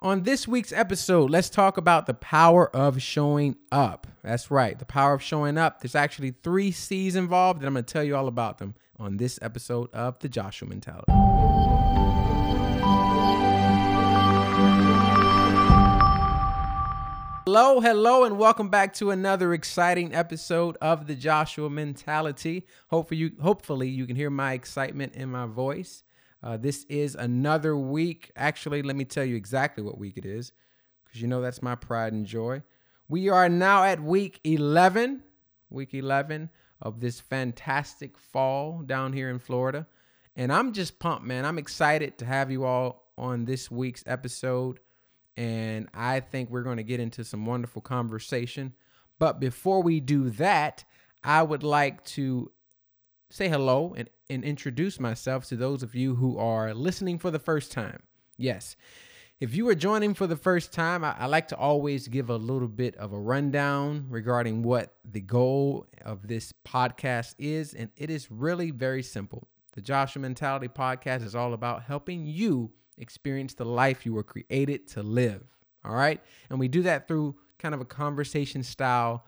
On this week's episode, let's talk about the power of showing up. That's right, the power of showing up. There's actually three C's involved, and I'm going to tell you all about them on this episode of The Joshua Mentality. Hello, hello, and welcome back to another exciting episode of The Joshua Mentality. Hopefully, you, hopefully you can hear my excitement in my voice. Uh, this is another week. Actually, let me tell you exactly what week it is, because you know that's my pride and joy. We are now at week 11, week 11 of this fantastic fall down here in Florida. And I'm just pumped, man. I'm excited to have you all on this week's episode. And I think we're going to get into some wonderful conversation. But before we do that, I would like to say hello and, and introduce myself to those of you who are listening for the first time. Yes. If you are joining for the first time, I, I, like to always give a little bit of a rundown regarding what the goal of this podcast is. And it is really very simple. The Joshua Mentality Podcast is all about helping you experience the life you were created to live. All right. And we do that through kind of a conversation style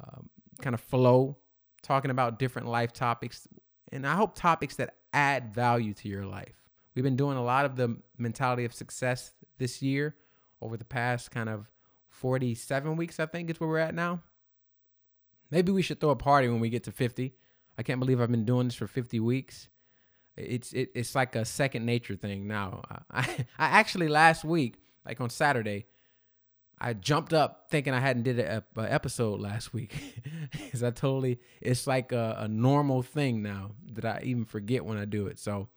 um, kind of flow talking about different life topics, and I hope topics that add value to your life. We've been doing a lot of the mentality of success this year over the past kind of 47 weeks, I think is where we're at now. Maybe we should throw a party when we get to 50. I can't believe I've been doing this for 50 weeks. It's it, it's like a second nature thing now. I, I actually last week, like on Saturday, I jumped up thinking I hadn't did an episode last week because I totally it's like a, a, normal thing now that I even forget when I do it. So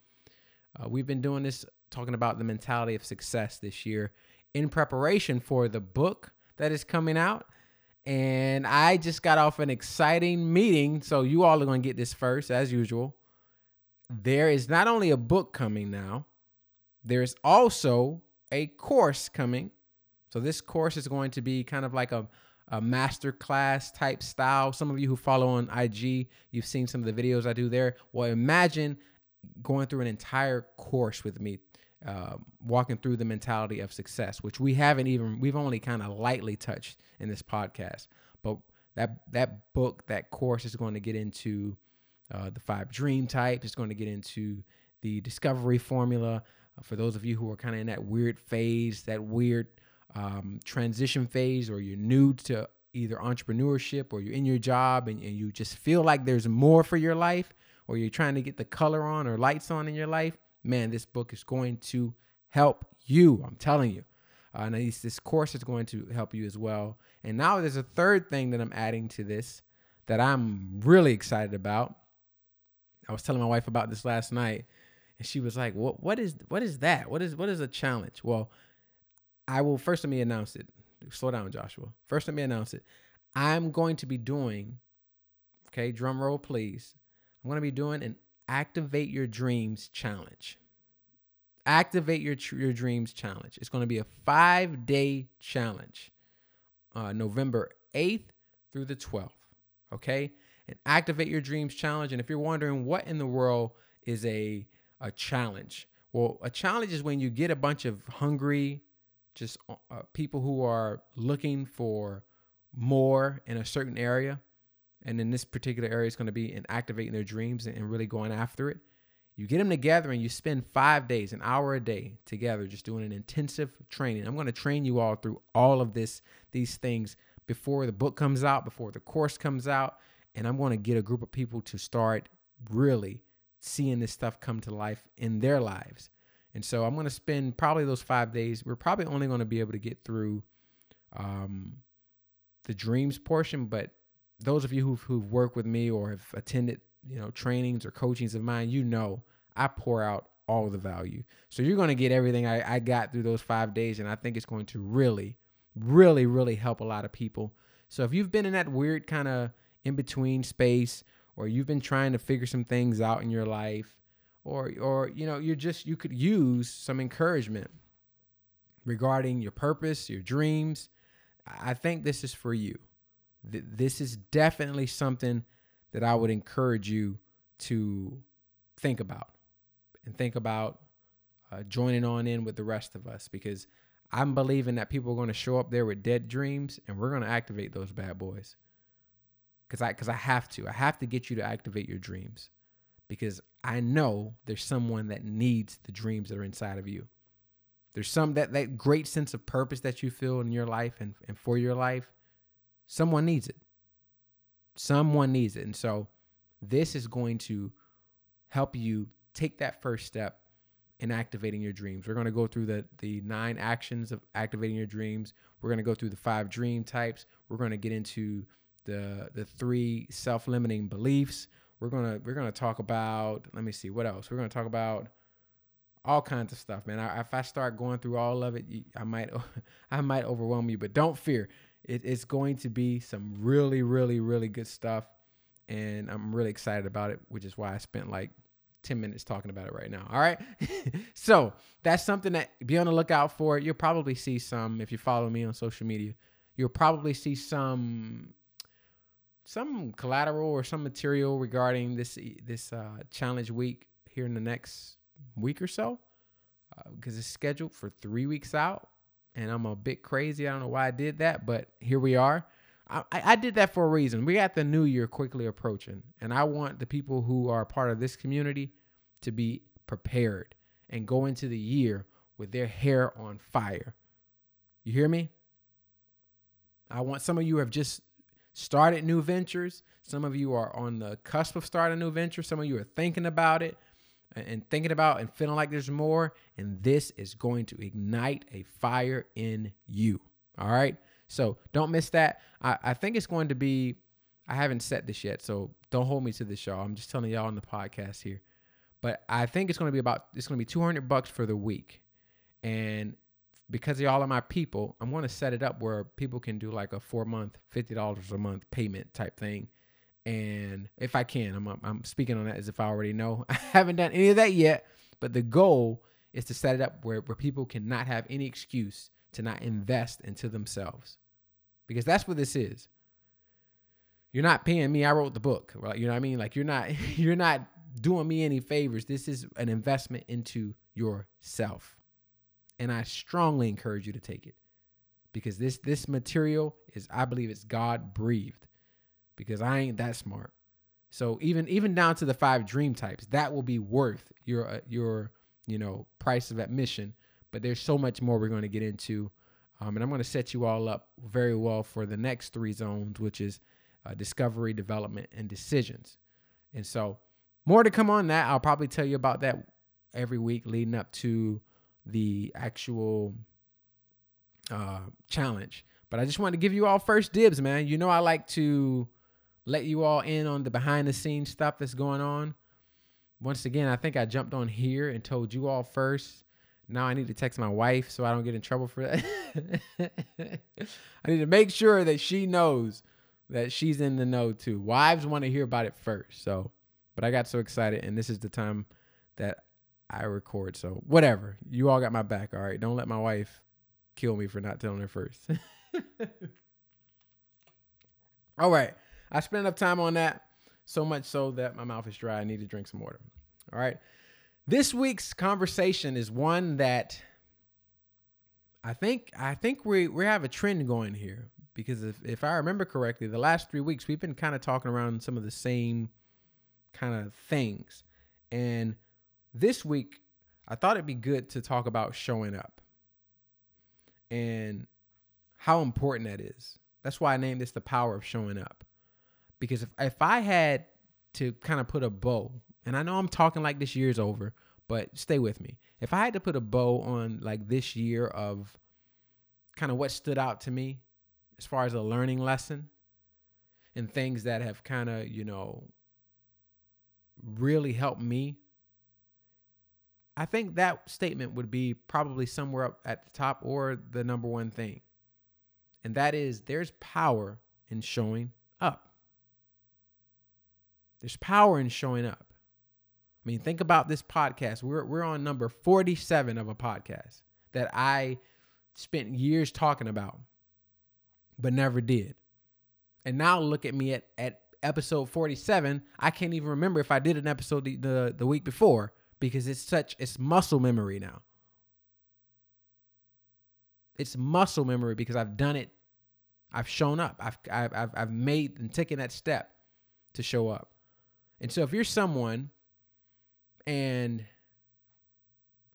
uh, we've been doing this talking about the mentality of success this year in preparation for the book that is coming out. And I just got off an exciting meeting, so you all are going to get this first as usual. There is not only a book coming now, there is also a course coming so this course is going to be kind of like a, a master class type style. Some of you who follow on IG, you've seen some of the videos I do there. Well, imagine going through an entire course with me, uh, walking through the mentality of success, which we haven't even we've only kind of lightly touched in this podcast. But that that book, that course is going to get into uh, the five dream types. It's going to get into the discovery formula. Uh, for those of you who are kind of in that weird phase, that weird um, transition phase or you're new to either entrepreneurship or you're in your job and, and you just feel like there's more for your life or you're trying to get the color on or lights on in your life, man, this book is going to help you. I'm telling you. Uh, and this, this course is going to help you as well. And now there's a third thing that I'm adding to this that I'm really excited about. I was telling my wife about this last night, and she was like, "What? What is? What is that? What is? What is a challenge?" Well, I will first let me announce it. Slow down, Joshua. First, let me announce it. I'm going to be doing, okay, drum roll, please. I'm going to be doing an Activate Your Dreams challenge. Activate Your, your Dreams challenge. It's going to be a five day challenge, uh, November 8th through the 12th, okay? And Activate Your Dreams challenge. And if you're wondering what in the world is a, a challenge, well, a challenge is when you get a bunch of hungry, just uh, uh, people who are looking for more in a certain area. And in this particular area, it's going to be in activating their dreams and, and really going after it. You get them together and you spend five days, an hour a day together, just doing an intensive training. I'm going to train you all through all of this, these things before the book comes out, before the course comes out. And I'm going to get a group of people to start really seeing this stuff come to life in their lives. And so I'm going to spend probably those five days. We're probably only going to be able to get through um, the dreams portion, but those of you who've, who've worked with me or have attended, you know, trainings or coachings of mine, you know, I pour out all the value. So you're going to get everything I, I got through those five days. And I think it's going to really, really, really help a lot of people. So if you've been in that weird kind of in between space, or you've been trying to figure some things out in your life, or or you know you're just you could use some encouragement regarding your purpose your dreams i think this is for you this is definitely something that i would encourage you to think about and think about uh, joining on in with the rest of us because I'm believing that people are going to show up there with dead dreams and we're going to activate those bad boys. Cuz I cuz I have to. I have to get you to activate your dreams because I know there's someone that needs the dreams that are inside of you. There's some that that great sense of purpose that you feel in your life and, and for your life. Someone needs it. Someone needs it. And so this is going to help you take that first step in activating your dreams. We're going to go through the the nine actions of activating your dreams. We're going to go through the five dream types. We're going to get into the the three self-limiting beliefs. We're to we're to talk about let me see what else. We're to talk about all kinds of stuff, man. I, if I start going through all of it, I might I might overwhelm you, but don't fear. It, it's going to be some really really really good stuff and I'm really excited about it, which is why I spent like 10 minutes talking about it right now. All right. so that's something that be on the lookout for. You'll probably see some if you follow me on social media. You'll probably see some some collateral or some material regarding this this uh, challenge week here in the next week or so because uh, it's scheduled for three weeks out and i'm a bit crazy i don't know why i did that but here we are I, I did that for a reason. We got the new year quickly approaching, and I want the people who are part of this community to be prepared and go into the year with their hair on fire. You hear me? I want some of you have just started new ventures. Some of you are on the cusp of starting a new venture. Some of you are thinking about it and thinking about and feeling like there's more. And this is going to ignite a fire in you. All right. So don't miss that. I, I think it's going to be, I haven't set this yet, so don't hold me to this, y'all. I'm just telling y'all on the podcast here. But I think it's going to be about, it's going to be 200 bucks for the week. And because y'all are my people, I'm going to set it up where people can do like a four month, $50 a month payment type thing. And if I can, I'm, I'm speaking on that as if I already know. I haven't done any of that yet, but the goal is to set it up where, where people cannot have any excuse to not invest into themselves. Because that's what this is. You're not paying me i wrote the book right? You know what i mean? Like you're not you're not doing me any favors. This is an investment into yourself and i strongly encourage you to take it because this this material is i believe it's god breathed because i ain't that smart so even even down to the five dream types that will be worth your uh, your you know price of admission but there's so much more we're going to get into. Um, and I'm going to set you all up very well for the next three zones, which is uh, discovery, development, and decisions. And so, more to come on that. I'll probably tell you about that every week leading up to the actual uh, challenge. But I just want to give you all first dibs, man. You know, I like to let you all in on the behind the scenes stuff that's going on. Once again, I think I jumped on here and told you all first now I need to text my wife so I don't get in trouble for that. I need to make sure that she knows that she's in the know too. Wives want to hear about it first. So, but I got so excited, and this is the time that I record. So, whatever. You all got my back. All right. Don't let my wife kill me for not telling her first. all right. I spent enough time on that. So much so that my mouth is dry. I need to drink some water. All right. This week's conversation is one that I think I think we we have a trend going here because if if I remember correctly, the last three weeks we've been kind of talking around some of the same kind of things, and this week I thought it'd be good to talk about showing up and how important that is. That's why I named this the power of showing up. Because if if I had to kind of put a bow and I know I'm talking like this year's over, but stay with me. If I had to put a bow on like this year of kind of what stood out to me as far as a learning lesson and things that have kind of, you know, really helped me, I think that statement would be probably somewhere up at the top or the number one thing. And that is there's power in showing up. There's power in showing up. I mean, think about this podcast. We're we're on number 47 of a podcast that I spent years talking about, but never did. And now look at me at, at episode 47. I can't even remember if I did an episode the, the, the week before because it's such it's muscle memory now. It's muscle memory because I've done it. I've shown up. I've I've I've, made and taken that step to show up. And so if you're someone and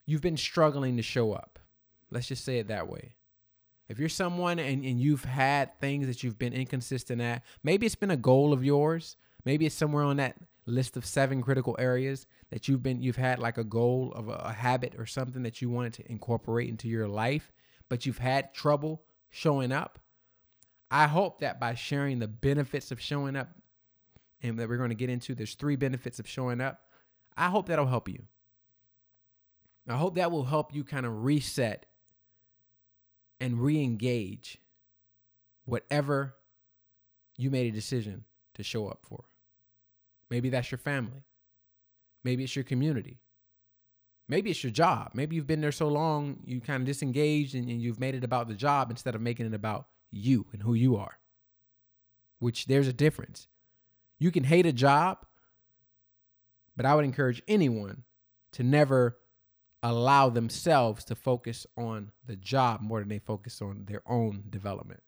you've been struggling to show up, let's just say it that way. If you're someone and, and you've had things that you've been inconsistent at, maybe it's been a goal of yours. Maybe it's somewhere on that list of seven critical areas that you've been you've had like a goal of a, a habit or something that you wanted to incorporate into your life, but you've had trouble showing up. I hope that by sharing the benefits of showing up and that we're going to get into, there's three benefits of showing up. I hope that'll help you. I hope that will help you kind of reset and re engage whatever you made a decision to show up for. Maybe that's your family. Maybe it's your community. Maybe it's your job. Maybe you've been there so long, you kind of disengaged and, and, you've made it about the job instead of making it about you and who you are, which there's a difference. You can hate a job, but I would encourage anyone to never allow themselves to focus on the job more than they focus on their own development.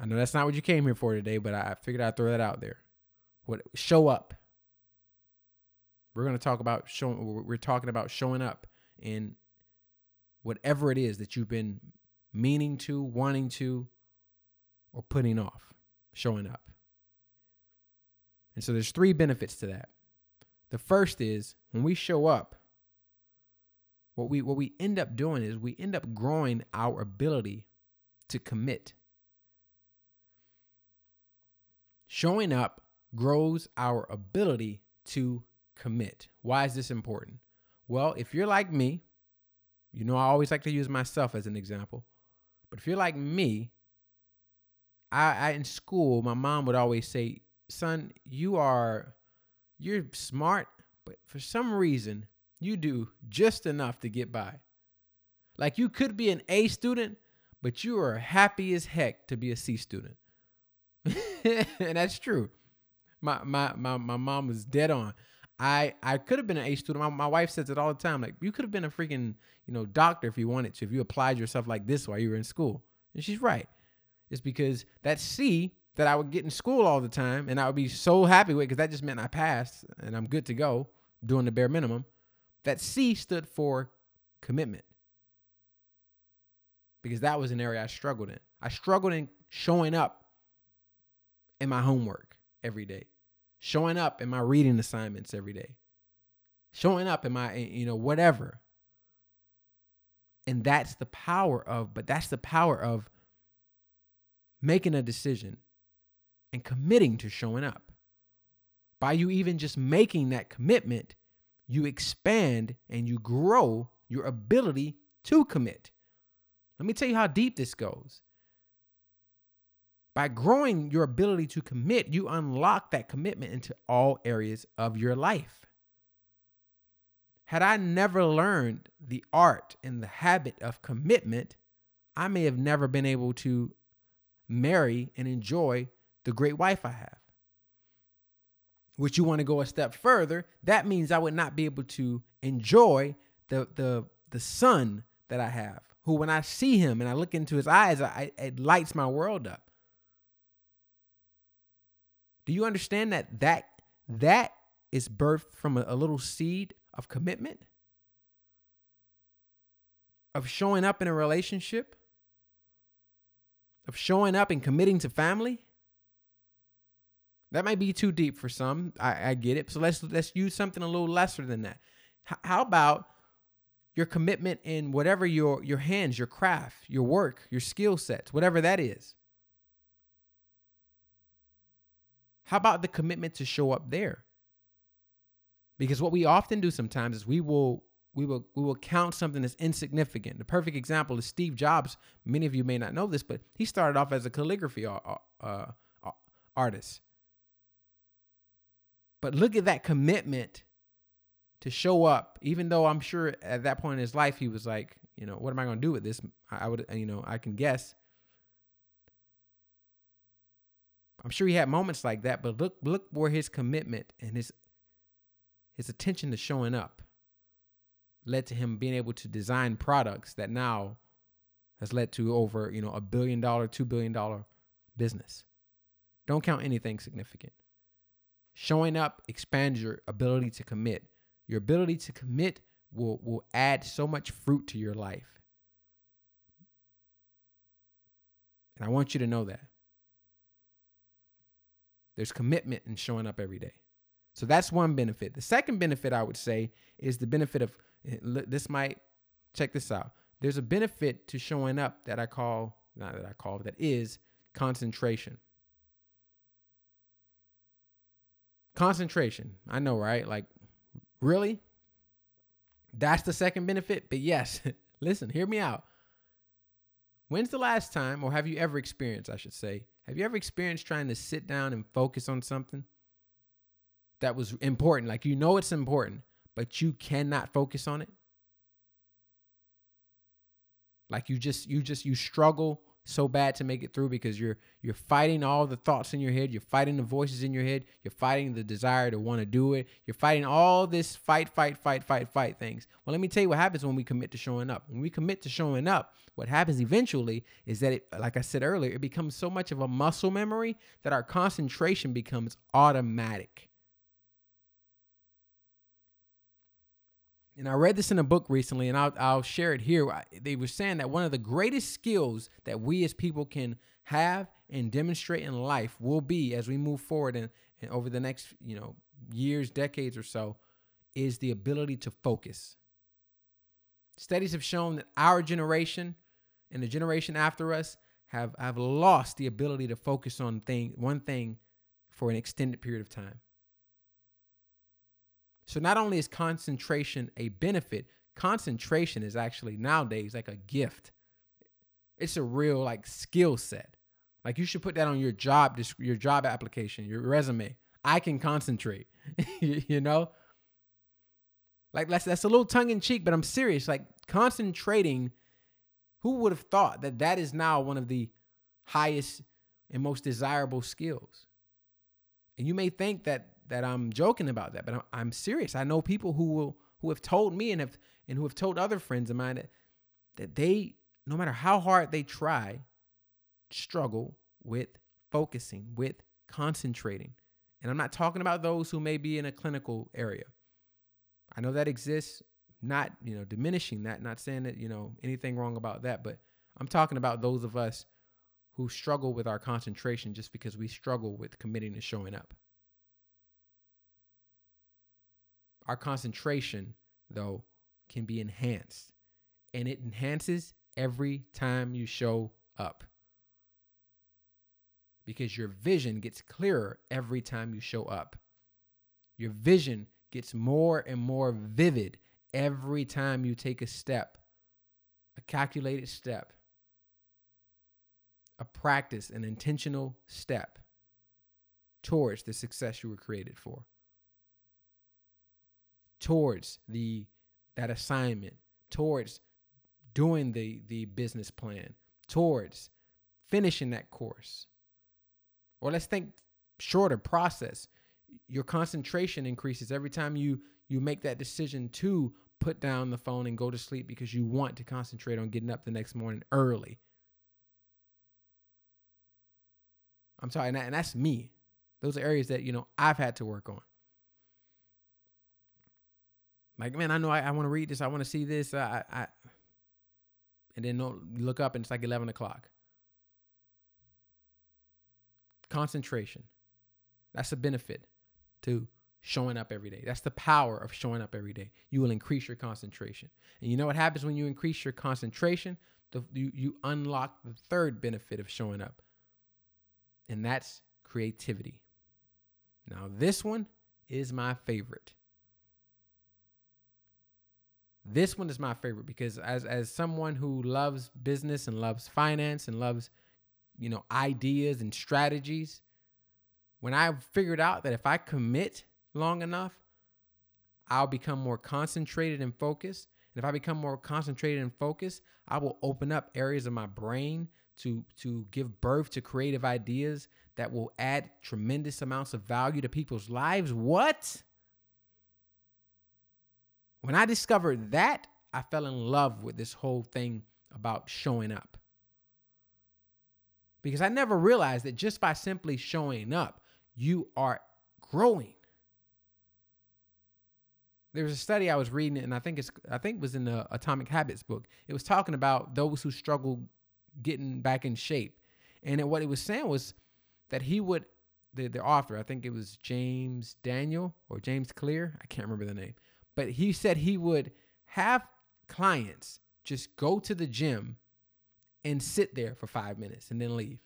I know that's not what you came here for today, but I figured I'd throw that out there. What show up. We're going to talk about showing we're talking about showing up in whatever it is that you've been meaning to, wanting to or putting off, showing up. And so there's three benefits to that. The first is when we show up, what we what we end up doing is we end up growing our ability to commit. Showing up grows our ability to commit. Why is this important? Well, if you're like me, you know I always like to use myself as an example. But if you're like me, I, I in school, my mom would always say, "Son, you are you're smart, but for some reason, you do just enough to get by. Like you could be an A student, but you are happy as heck to be a C student. and that's true. My, my my my mom was dead on. I I could have been an A student. My, my wife says it all the time. Like you could have been a freaking you know doctor if you wanted to. If you applied yourself like this while you were in school, and she's right. It's because that C that I would get in school all the time and I would be so happy with because that just meant I passed and I'm good to go doing the bare minimum. That C stood for commitment because that was an area I struggled in. I struggled in showing up in my homework every day, showing up in my reading assignments every day, showing up in my, eh, you know, whatever. And that's the power of, but that's the power of making a decision and committing to showing up. By you even just making that commitment, you expand and you grow your ability to commit. Let me tell you how deep this goes. By growing your ability to commit, you unlock that commitment into all areas of your life. Had I never learned the art and the habit of commitment, I may have never been able to marry and enjoy the great wife I have. Which you want to go a step further, that means I would not be able to enjoy the the the son that I have, who when I see him and I look into his eyes, I, it lights my world up. Do you understand that that that is birthed from a, a little seed of commitment? Of showing up in a relationship? Of showing up and committing to family? That might be too deep for some. I, I get it. So let's let's use something a little lesser than that. H- how about your commitment in whatever your your hands, your craft, your work, your skill sets, whatever that is? How about the commitment to show up there? Because what we often do sometimes is we will we will we will count something as insignificant. The perfect example is Steve Jobs. Many of you may not know this, but he started off as a calligraphy uh, artist. But look at that commitment to show up, even though I'm sure at that point in his life he was like, you know, what am I going to do with this? I would, you know, I can guess. I'm sure he had moments like that, but look, look where his commitment and his his attention to showing up led to him being able to design products that now has led to over, you know, a billion dollar, two billion dollar business. Don't count anything significant. Showing up expands your ability to commit. Your ability to commit will, will add so much fruit to your life. And I want you to know that. There's commitment in showing up every day. So that's one benefit. The second benefit I would say is the benefit of eh, this might check this out. There's a benefit to showing up that I call, not that I call, that is concentration. Concentration. I know, right? Like, really? That's the second benefit? But yes, listen, hear me out. When's the last time, or have you ever experienced, I should say, have you ever experienced trying to sit down and focus on something that was important? Like, you know it's important, but you cannot focus on it? Like you just you just you struggle so bad to make it through because you're you're fighting all the thoughts in your head, you're fighting the voices in your head, you're fighting the desire to want to do it, you're fighting all this fight, fight, fight, fight, fight things. Well, let me tell you what happens when we commit to showing up. When we commit to showing up, what happens eventually is that it, like I said earlier, it becomes so much of a muscle memory that our concentration becomes automatic. And I read this in a book recently, and I'll, I'll share it here. They were saying that one of the greatest skills that we as people can have and demonstrate in life will be as we move forward and, and over the next you know years, decades or so, is the ability to focus. Studies have shown that our generation and the generation after us have, have lost the ability to focus on thing one thing for an extended period of time. So not only is concentration a benefit, concentration is actually nowadays like a gift. It's a real like skill set. Like you should put that on your job your job application, your resume. I can concentrate. you know? Like that's that's a little tongue in cheek, but I'm serious. Like concentrating who would have thought that that is now one of the highest and most desirable skills? And you may think that that I'm joking about that, but I'm, I'm serious. I know people who will who have told me and have and who have told other friends of mine that that they no matter how hard they try struggle with focusing, with concentrating. And I'm not talking about those who may be in a clinical area. I know that exists, not, you know, diminishing that, not saying that, you know, anything wrong about that, but I'm talking about those of us who struggle with our concentration just because we struggle with committing to showing up. Our concentration, though, can be enhanced, and it enhances every time you show up. Because your vision gets clearer every time you show up. Your vision gets more and more vivid every time you take a step, a calculated step, a practice, an intentional step towards the success you were created for towards the that assignment, towards doing the the business plan, towards finishing that course. Or let's think shorter process. Your concentration increases every time you you make that decision to put down the phone and go to sleep because you want to concentrate on getting up the next morning early. I'm sorry, and, that, and that's me. Those are areas that you know I've had to work on. Like, man, I know I, I want to read this. I want to see this. I, I, and then look up and it's like 11 o'clock. Concentration. That's a benefit to showing up every day. That's the power of showing up every day. You will increase your concentration. And you know what happens when you increase your concentration? The, you, you unlock the third benefit of showing up, and that's creativity. Now, this one is my favorite. This one is my favorite because as as someone who loves business and loves finance and loves you know ideas and strategies, when I figured out that if I commit long enough, I'll become more concentrated and focused. And if I become more concentrated and focused, I will open up areas of my brain to to give birth to creative ideas that will add tremendous amounts of value to people's lives. What? When I discovered that, I fell in love with this whole thing about showing up. Because I never realized that just by simply showing up, you are growing. There was a study I was reading, and I think it's I think it was in the Atomic Habits book. It was talking about those who struggle getting back in shape, and what it was saying was that he would the the author I think it was James Daniel or James Clear I can't remember the name, but he said he would have clients just go to the gym and sit there for five minutes and then leave.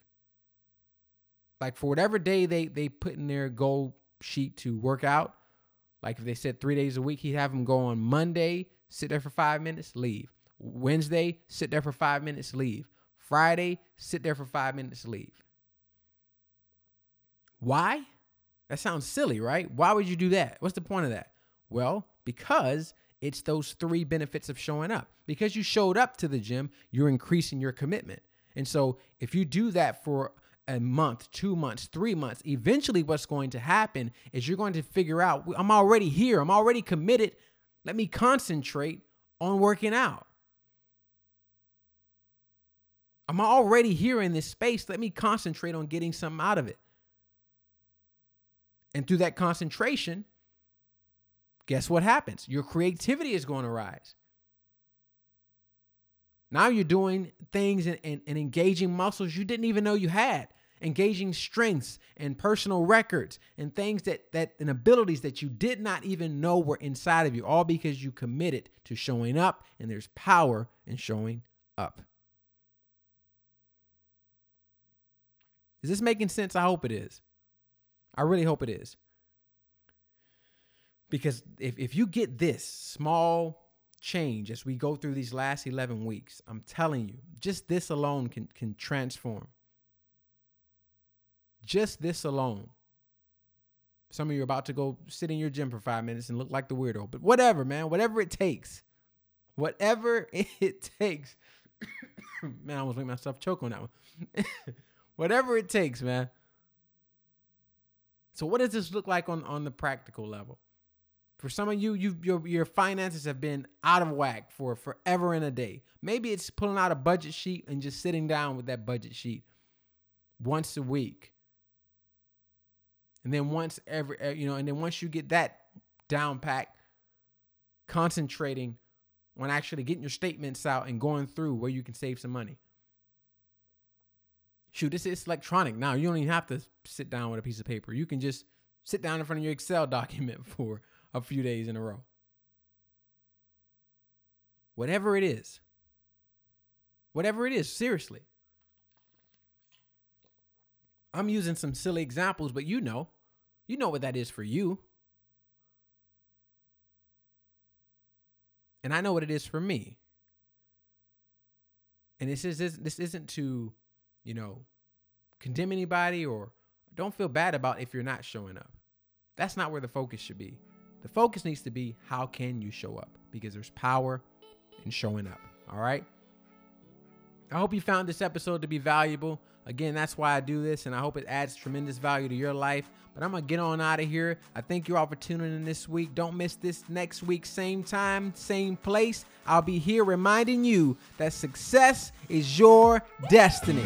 Like for whatever day they they put in their goal sheet to work out, like if they said three days a week, he'd have them go on Monday, sit there for five minutes, leave. Wednesday, sit there for five minutes, leave. Friday, sit there for five minutes, leave. Why? That sounds silly, right? Why would you do that? What's the point of that? Well, because it's those three benefits of showing up. Because you showed up to the gym, you're increasing your commitment. And so if you do that for a month, two months, three months, eventually what's going to happen is you're going to figure out I'm already here, I'm already committed. Let me concentrate on working out. I'm already here in this space. Let me concentrate on getting something out of it. And through that concentration, guess what happens? Your creativity is going to rise. Now you're doing things and, and, and, engaging muscles you didn't even know you had, engaging strengths and personal records and things that that and abilities that you did not even know were inside of you, all because you committed to showing up, and there's power in showing up. Is this making sense? I hope it is. I really hope it is. Because if, if you get this small change as we go through these last 11 weeks, I'm telling you, just this alone can, can transform. Just this alone. Some of you are about to go sit in your gym for five minutes and look like the weirdo, but whatever, man, whatever it takes. Whatever it takes. man, I almost make myself choke on that one. whatever it takes, man. So, what does this look like on, on the practical level? For some of you, you your your finances have been out of whack for forever and a day. Maybe it's pulling out a budget sheet and just sitting down with that budget sheet once a week. And then once every eh, you know, and then once you get that down packed, concentrating on actually getting your statements out and going through where you can save some money. Shoot, this is electronic now. You don't even have to sit down with a piece of paper. You can just sit down in front of your Excel document for a few days in a row. Whatever it is. Whatever it is, seriously. I'm using some silly examples, but you know. You know what that is for you. And I know what it is for me. And this is this, this isn't to, you know, condemn anybody or don't feel bad about if you're not showing up. That's not where the focus should be. The focus needs to be how can you show up because there's power in showing up. All right. I hope you found this episode to be valuable. Again, that's why I do this, and I hope it adds tremendous value to your life. But I'm going to get on out of here. I thank you all for tuning in this week. Don't miss this next week, same time, same place. I'll be here reminding you that success is your destiny.